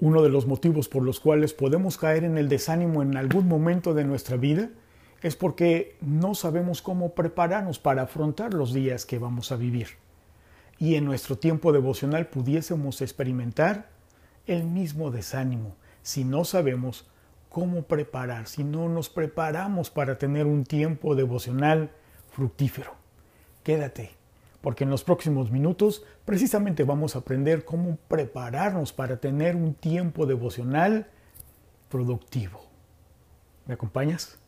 Uno de los motivos por los cuales podemos caer en el desánimo en algún momento de nuestra vida es porque no sabemos cómo prepararnos para afrontar los días que vamos a vivir. Y en nuestro tiempo devocional pudiésemos experimentar el mismo desánimo si no sabemos cómo preparar, si no nos preparamos para tener un tiempo devocional fructífero. Quédate, porque en los próximos minutos precisamente vamos a aprender cómo prepararnos para tener un tiempo devocional productivo. ¿Me acompañas?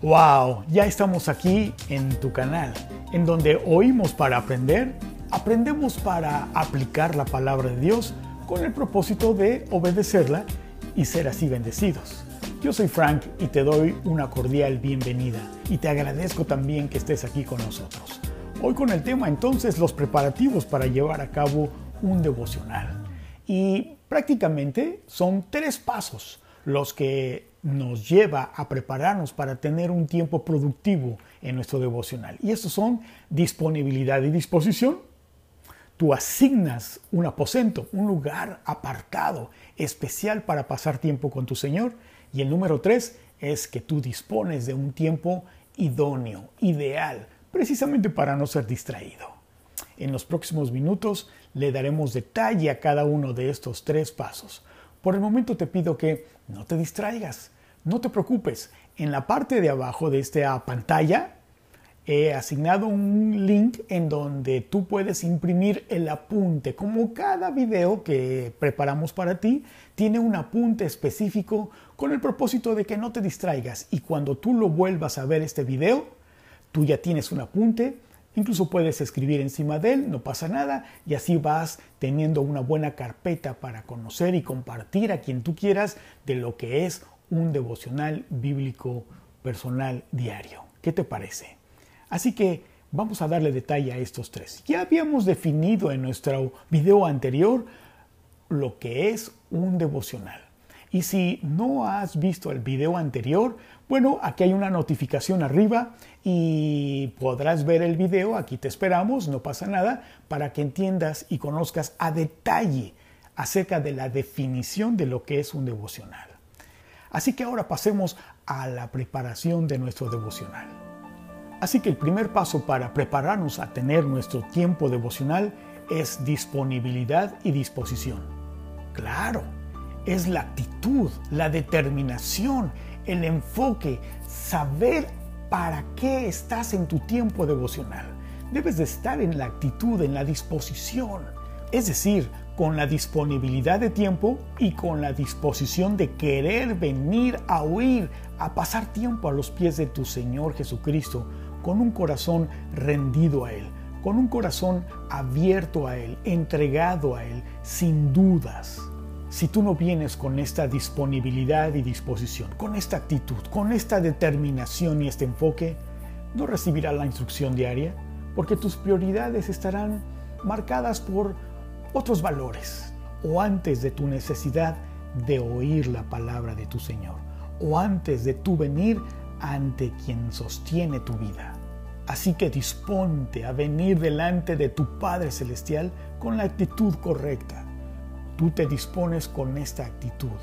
¡Wow! Ya estamos aquí en tu canal, en donde oímos para aprender, aprendemos para aplicar la palabra de Dios con el propósito de obedecerla y ser así bendecidos. Yo soy Frank y te doy una cordial bienvenida y te agradezco también que estés aquí con nosotros. Hoy con el tema entonces los preparativos para llevar a cabo un devocional. Y prácticamente son tres pasos los que nos lleva a prepararnos para tener un tiempo productivo en nuestro devocional. Y estos son disponibilidad y disposición, Tú asignas un aposento, un lugar apartado, especial para pasar tiempo con tu Señor. Y el número tres es que tú dispones de un tiempo idóneo, ideal, precisamente para no ser distraído. En los próximos minutos le daremos detalle a cada uno de estos tres pasos. Por el momento te pido que no te distraigas, no te preocupes. En la parte de abajo de esta pantalla he asignado un link en donde tú puedes imprimir el apunte. Como cada video que preparamos para ti tiene un apunte específico con el propósito de que no te distraigas y cuando tú lo vuelvas a ver este video, tú ya tienes un apunte. Incluso puedes escribir encima de él, no pasa nada, y así vas teniendo una buena carpeta para conocer y compartir a quien tú quieras de lo que es un devocional bíblico personal diario. ¿Qué te parece? Así que vamos a darle detalle a estos tres. Ya habíamos definido en nuestro video anterior lo que es un devocional. Y si no has visto el video anterior, bueno, aquí hay una notificación arriba y podrás ver el video, aquí te esperamos, no pasa nada, para que entiendas y conozcas a detalle acerca de la definición de lo que es un devocional. Así que ahora pasemos a la preparación de nuestro devocional. Así que el primer paso para prepararnos a tener nuestro tiempo devocional es disponibilidad y disposición. Claro, es la actitud, la determinación, el enfoque, saber para qué estás en tu tiempo devocional. Debes de estar en la actitud, en la disposición, es decir, con la disponibilidad de tiempo y con la disposición de querer venir a oír, a pasar tiempo a los pies de tu Señor Jesucristo con un corazón rendido a Él, con un corazón abierto a Él, entregado a Él, sin dudas. Si tú no vienes con esta disponibilidad y disposición, con esta actitud, con esta determinación y este enfoque, no recibirás la instrucción diaria, porque tus prioridades estarán marcadas por otros valores, o antes de tu necesidad de oír la palabra de tu Señor, o antes de tu venir ante quien sostiene tu vida. Así que disponte a venir delante de tu Padre Celestial con la actitud correcta. Tú te dispones con esta actitud.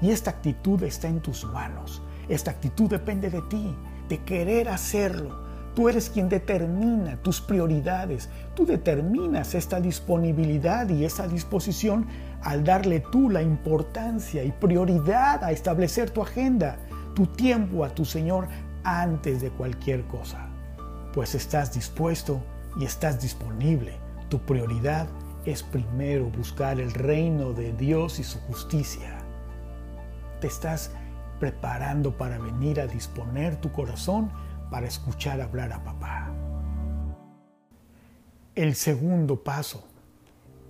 Y esta actitud está en tus manos. Esta actitud depende de ti, de querer hacerlo. Tú eres quien determina tus prioridades. Tú determinas esta disponibilidad y esa disposición al darle tú la importancia y prioridad a establecer tu agenda, tu tiempo a tu Señor antes de cualquier cosa pues estás dispuesto y estás disponible. Tu prioridad es primero buscar el reino de Dios y su justicia. Te estás preparando para venir a disponer tu corazón para escuchar hablar a papá. El segundo paso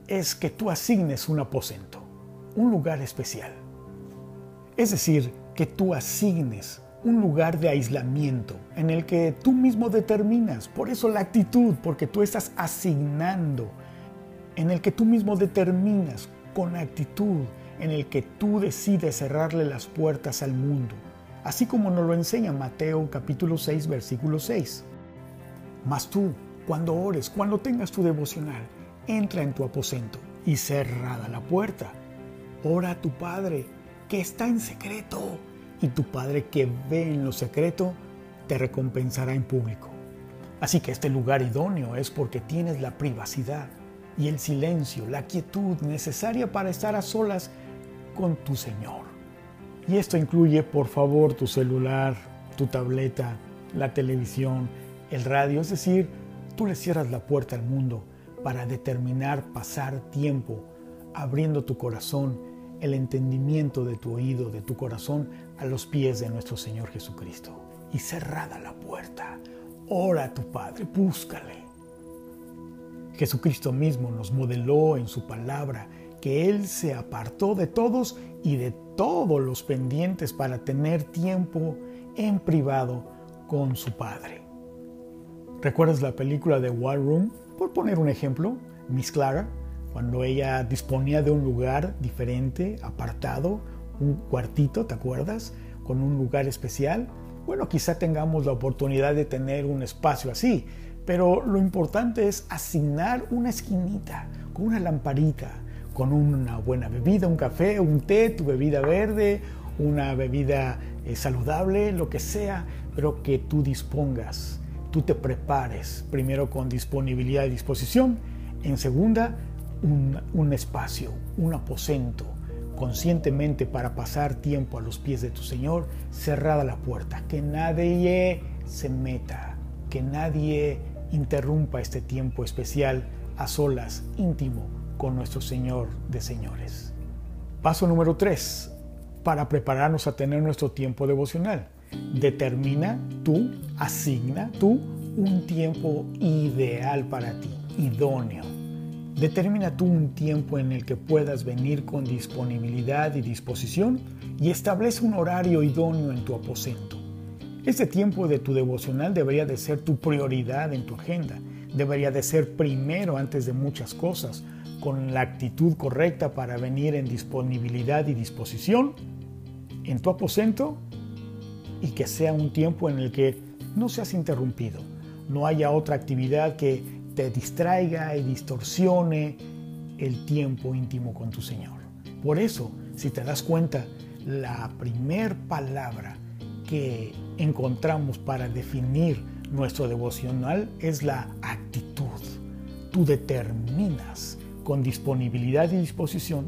es que tú asignes un aposento, un lugar especial. Es decir, que tú asignes un lugar de aislamiento en el que tú mismo determinas. Por eso la actitud, porque tú estás asignando, en el que tú mismo determinas con actitud, en el que tú decides cerrarle las puertas al mundo, así como nos lo enseña Mateo capítulo 6 versículo 6. Mas tú, cuando ores, cuando tengas tu devocional, entra en tu aposento y cerrada la puerta. Ora a tu Padre que está en secreto y tu Padre que ve en lo secreto te recompensará en público. Así que este lugar idóneo es porque tienes la privacidad y el silencio, la quietud necesaria para estar a solas con tu Señor. Y esto incluye, por favor, tu celular, tu tableta, la televisión, el radio, es decir, tú le cierras la puerta al mundo para determinar pasar tiempo abriendo tu corazón, el entendimiento de tu oído, de tu corazón, a los pies de nuestro Señor Jesucristo. Y cerrada la puerta, ora a tu Padre, búscale. Jesucristo mismo nos modeló en su palabra que Él se apartó de todos y de todos los pendientes para tener tiempo en privado con su Padre. ¿Recuerdas la película de War Room? Por poner un ejemplo, Miss Clara, cuando ella disponía de un lugar diferente, apartado, un cuartito, ¿te acuerdas? Con un lugar especial. Bueno, quizá tengamos la oportunidad de tener un espacio así, pero lo importante es asignar una esquinita con una lamparita, con una buena bebida, un café, un té, tu bebida verde, una bebida eh, saludable, lo que sea, pero que tú dispongas, tú te prepares, primero con disponibilidad y disposición, en segunda, un, espacio, un aposento, conscientemente para pasar tiempo a los pies de tu Señor, cerrada la puerta, que nadie se meta, que nadie interrumpa este tiempo especial a solas, íntimo, con nuestro Señor de señores. Paso número 3. Para prepararnos a tener nuestro tiempo devocional. Determina tú, asigna tú un tiempo ideal para ti, idóneo. Determina tú un tiempo en el que puedas venir con disponibilidad y disposición y establece un horario idóneo en tu aposento. Este tiempo de tu devocional debería de ser tu prioridad en tu agenda. Debería de ser primero antes de muchas cosas, con la actitud correcta para venir en disponibilidad y disposición en tu aposento y que sea un tiempo en el que no seas interrumpido, no haya otra actividad que te distraiga y distorsione el tiempo íntimo con tu Señor. Por eso, si te das cuenta, la primer palabra que encontramos para definir nuestro devocional es la actitud. Tú determinas con disponibilidad y disposición,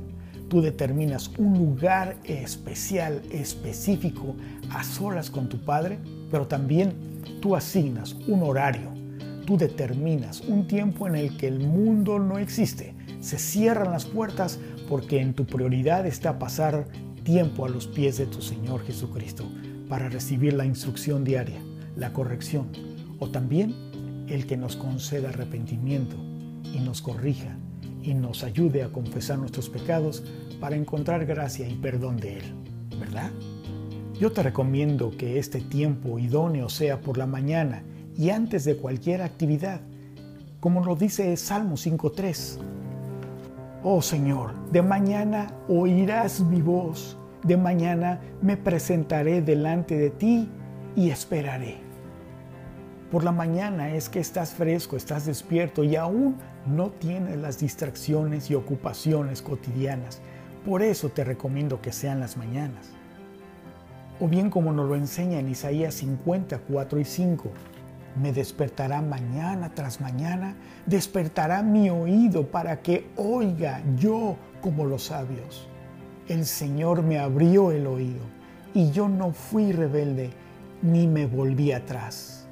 tú determinas un lugar especial, específico, a solas con tu Padre, pero también tú asignas un horario, tú determinas un tiempo en el que el mundo no existe. Se cierran las puertas porque en tu prioridad está pasar tiempo a los pies de tu Señor Jesucristo para recibir la instrucción diaria, la corrección o también el que nos conceda arrepentimiento y nos corrija y nos ayude a confesar nuestros pecados para encontrar gracia y perdón de Él, ¿verdad? Yo te recomiendo que este tiempo idóneo sea por la mañana y antes de cualquier actividad, como lo dice Salmo 5.3. Oh Señor, de mañana oirás mi voz de mañana me presentaré delante de ti y esperaré. Por la mañana es que estás fresco, estás despierto y aún no tienes las distracciones y ocupaciones cotidianas. Por eso te recomiendo que sean las mañanas. O bien como nos lo enseña en Isaías 54 y 5, me despertará mañana tras mañana, despertará mi oído para que oiga yo como los sabios el Señor me abrió el oído y yo no fui rebelde ni me volví atrás.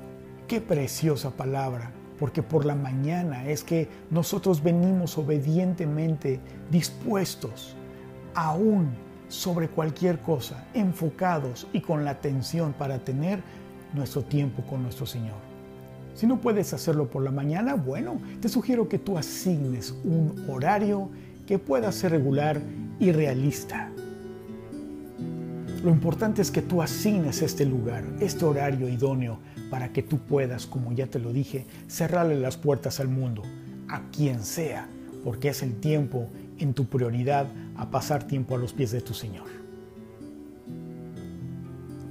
Qué preciosa palabra, porque por la mañana es que nosotros venimos obedientemente dispuestos, aún sobre cualquier cosa, enfocados y con la atención para tener nuestro tiempo con nuestro Señor. Si no puedes hacerlo por la mañana, bueno, te sugiero que tú asignes un horario que pueda ser regular y realista. Lo importante es que tú asignes este lugar, este horario idóneo, para que tú puedas, como ya te lo dije, cerrarle las puertas al mundo, a quien sea, porque es el tiempo en tu prioridad a pasar tiempo a los pies de tu Señor.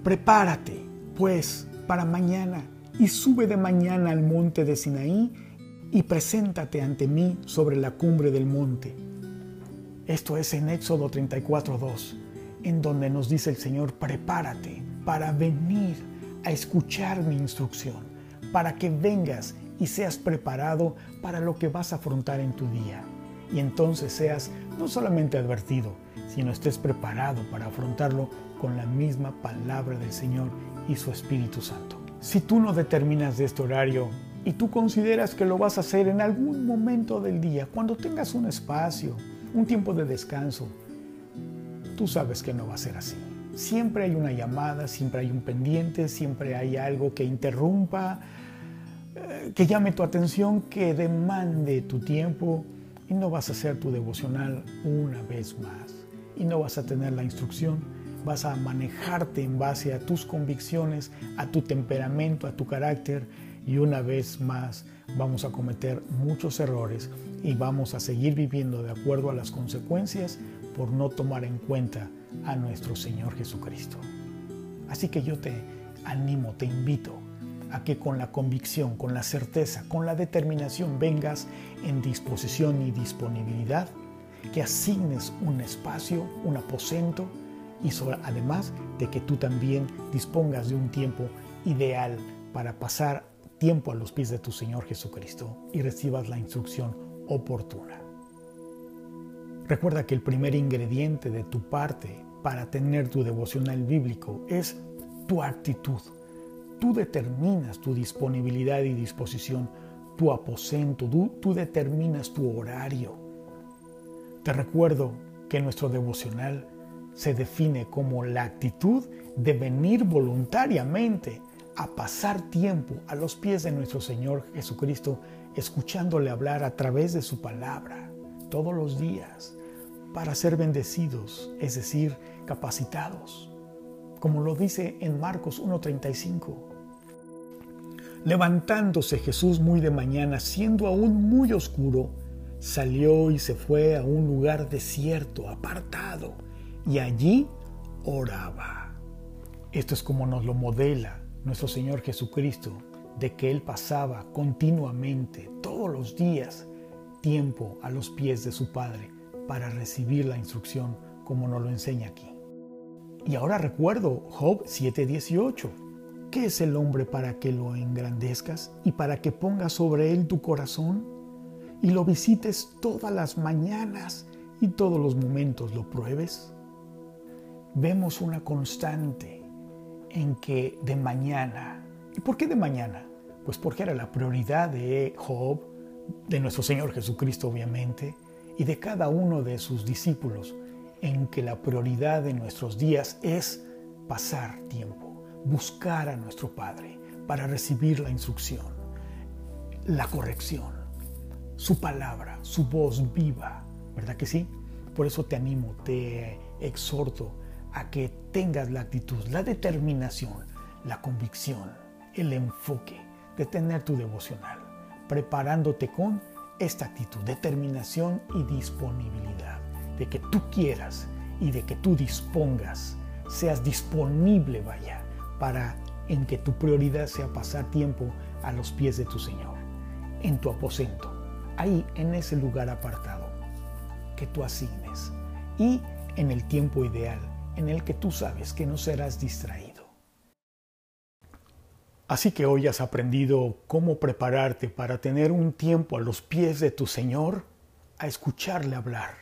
Prepárate, pues, para mañana y sube de mañana al monte de Sinaí y preséntate ante mí sobre la cumbre del monte. Esto es en Éxodo 34.2, en donde nos dice el Señor, prepárate para venir a escuchar mi instrucción, para que vengas y seas preparado para lo que vas a afrontar en tu día. Y entonces seas no solamente advertido, sino estés preparado para afrontarlo con la misma palabra del Señor y su Espíritu Santo. Si tú no determinas de este horario y tú consideras que lo vas a hacer en algún momento del día, cuando tengas un espacio, un tiempo de descanso, tú sabes que no va a ser así. Siempre hay una llamada, siempre hay un pendiente, siempre hay algo que interrumpa, eh, que llame tu atención, que demande tu tiempo y no vas a hacer tu devocional una vez más y no vas a tener la instrucción, vas a manejarte en base a tus convicciones, a tu temperamento, a tu carácter y una vez más vamos a cometer muchos errores y vamos a seguir viviendo de acuerdo a las consecuencias por no tomar en cuenta a nuestro Señor Jesucristo. Así que yo te animo, te invito a que con la convicción, con la certeza, con la determinación vengas en disposición y disponibilidad, que asignes un espacio, un aposento y además de que tú también dispongas de un tiempo ideal para pasar tiempo a los pies de tu Señor Jesucristo y recibas la instrucción oportuna. Recuerda que el primer ingrediente de tu parte para tener tu devocional bíblico es tu actitud. Tú determinas tu disponibilidad y disposición, tu aposento, tú, determinas tu horario. Te recuerdo que nuestro devocional se define como la actitud de venir voluntariamente a pasar tiempo a los pies de nuestro Señor Jesucristo, escuchándole hablar a través de su palabra todos los días para ser bendecidos, es decir, capacitados, como lo dice en Marcos 1.35. Levantándose Jesús muy de mañana, siendo aún muy oscuro, salió y se fue a un lugar desierto, apartado, y allí oraba. Esto es como nos lo modela nuestro Señor Jesucristo, de que Él pasaba continuamente, todos los días, tiempo a los pies de su Padre para recibir la instrucción como nos lo enseña aquí. Y ahora recuerdo Job 7:18. ¿Qué es el hombre para que lo engrandezcas y para que pongas sobre él tu corazón y lo visites todas las mañanas y todos los momentos lo pruebes? Vemos una constante en que de mañana, ¿y por qué de mañana? Pues porque era la prioridad de Job, de nuestro Señor Jesucristo obviamente, y de cada uno de sus discípulos, en que la prioridad de nuestros días es pasar tiempo, buscar a nuestro Padre para recibir la instrucción, la corrección, su palabra, su voz viva, ¿verdad que sí? Por eso te animo, te exhorto a que tengas la actitud, la determinación, la convicción, el enfoque de tener tu devocional, preparándote con esta actitud, determinación y disponibilidad, de que tú quieras y de que tú dispongas, seas disponible, vaya, para en que tu prioridad sea pasar tiempo a los pies de tu Señor, en tu aposento, ahí en ese lugar apartado que tú asignes. Y en el tiempo ideal en el que tú sabes que no serás distraído. Así que hoy has aprendido cómo prepararte para tener un tiempo a los pies de tu Señor a escucharle hablar.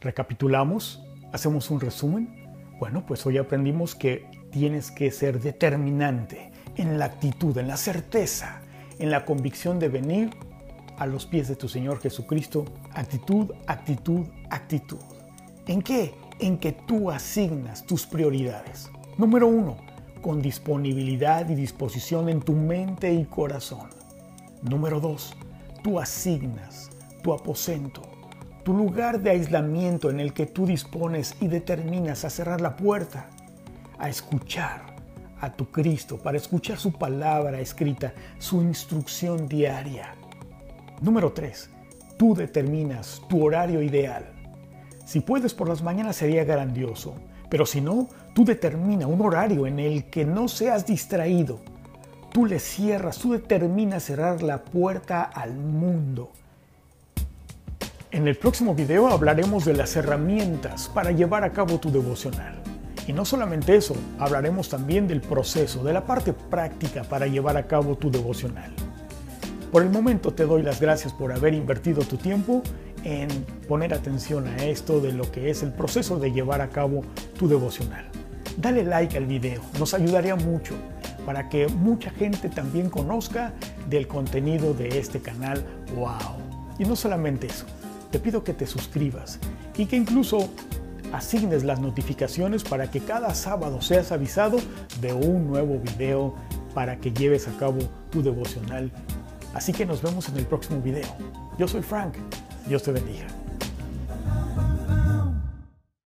¿Recapitulamos? ¿Hacemos un resumen? Bueno, pues hoy aprendimos que tienes que ser determinante en la actitud, en la certeza, en la convicción de venir a los pies de tu Señor Jesucristo. Actitud, actitud, actitud. ¿En qué? En que tú asignas tus prioridades. Número uno, con disponibilidad y disposición en tu mente y corazón. Número dos, tú asignas tu aposento, tu lugar de aislamiento en el que tú dispones y determinas a cerrar la puerta, a escuchar a tu Cristo, para escuchar su palabra escrita, su instrucción diaria. Número tres, tú determinas tu horario ideal. Si puedes por las mañanas sería grandioso pero si no, tú determina un horario en el que no seas distraído tú le cierras, tú determinas cerrar la puerta al mundo. En el próximo video hablaremos de las herramientas para llevar a cabo tu devocional. Y no solamente eso, hablaremos también del proceso, de la parte práctica para llevar a cabo tu devocional. Por el momento te doy las gracias por haber invertido tu tiempo en poner atención a esto de lo que es el proceso de llevar a cabo tu devocional. Dale like al video, nos ayudaría mucho para que mucha gente también conozca del contenido de este canal. ¡Wow! Y no solamente eso, te pido que te suscribas y que incluso asignes las notificaciones para que cada sábado seas avisado de un nuevo video para que lleves a cabo tu devocional. Así que nos vemos en el próximo video. Yo soy Frank. Dios te bendiga.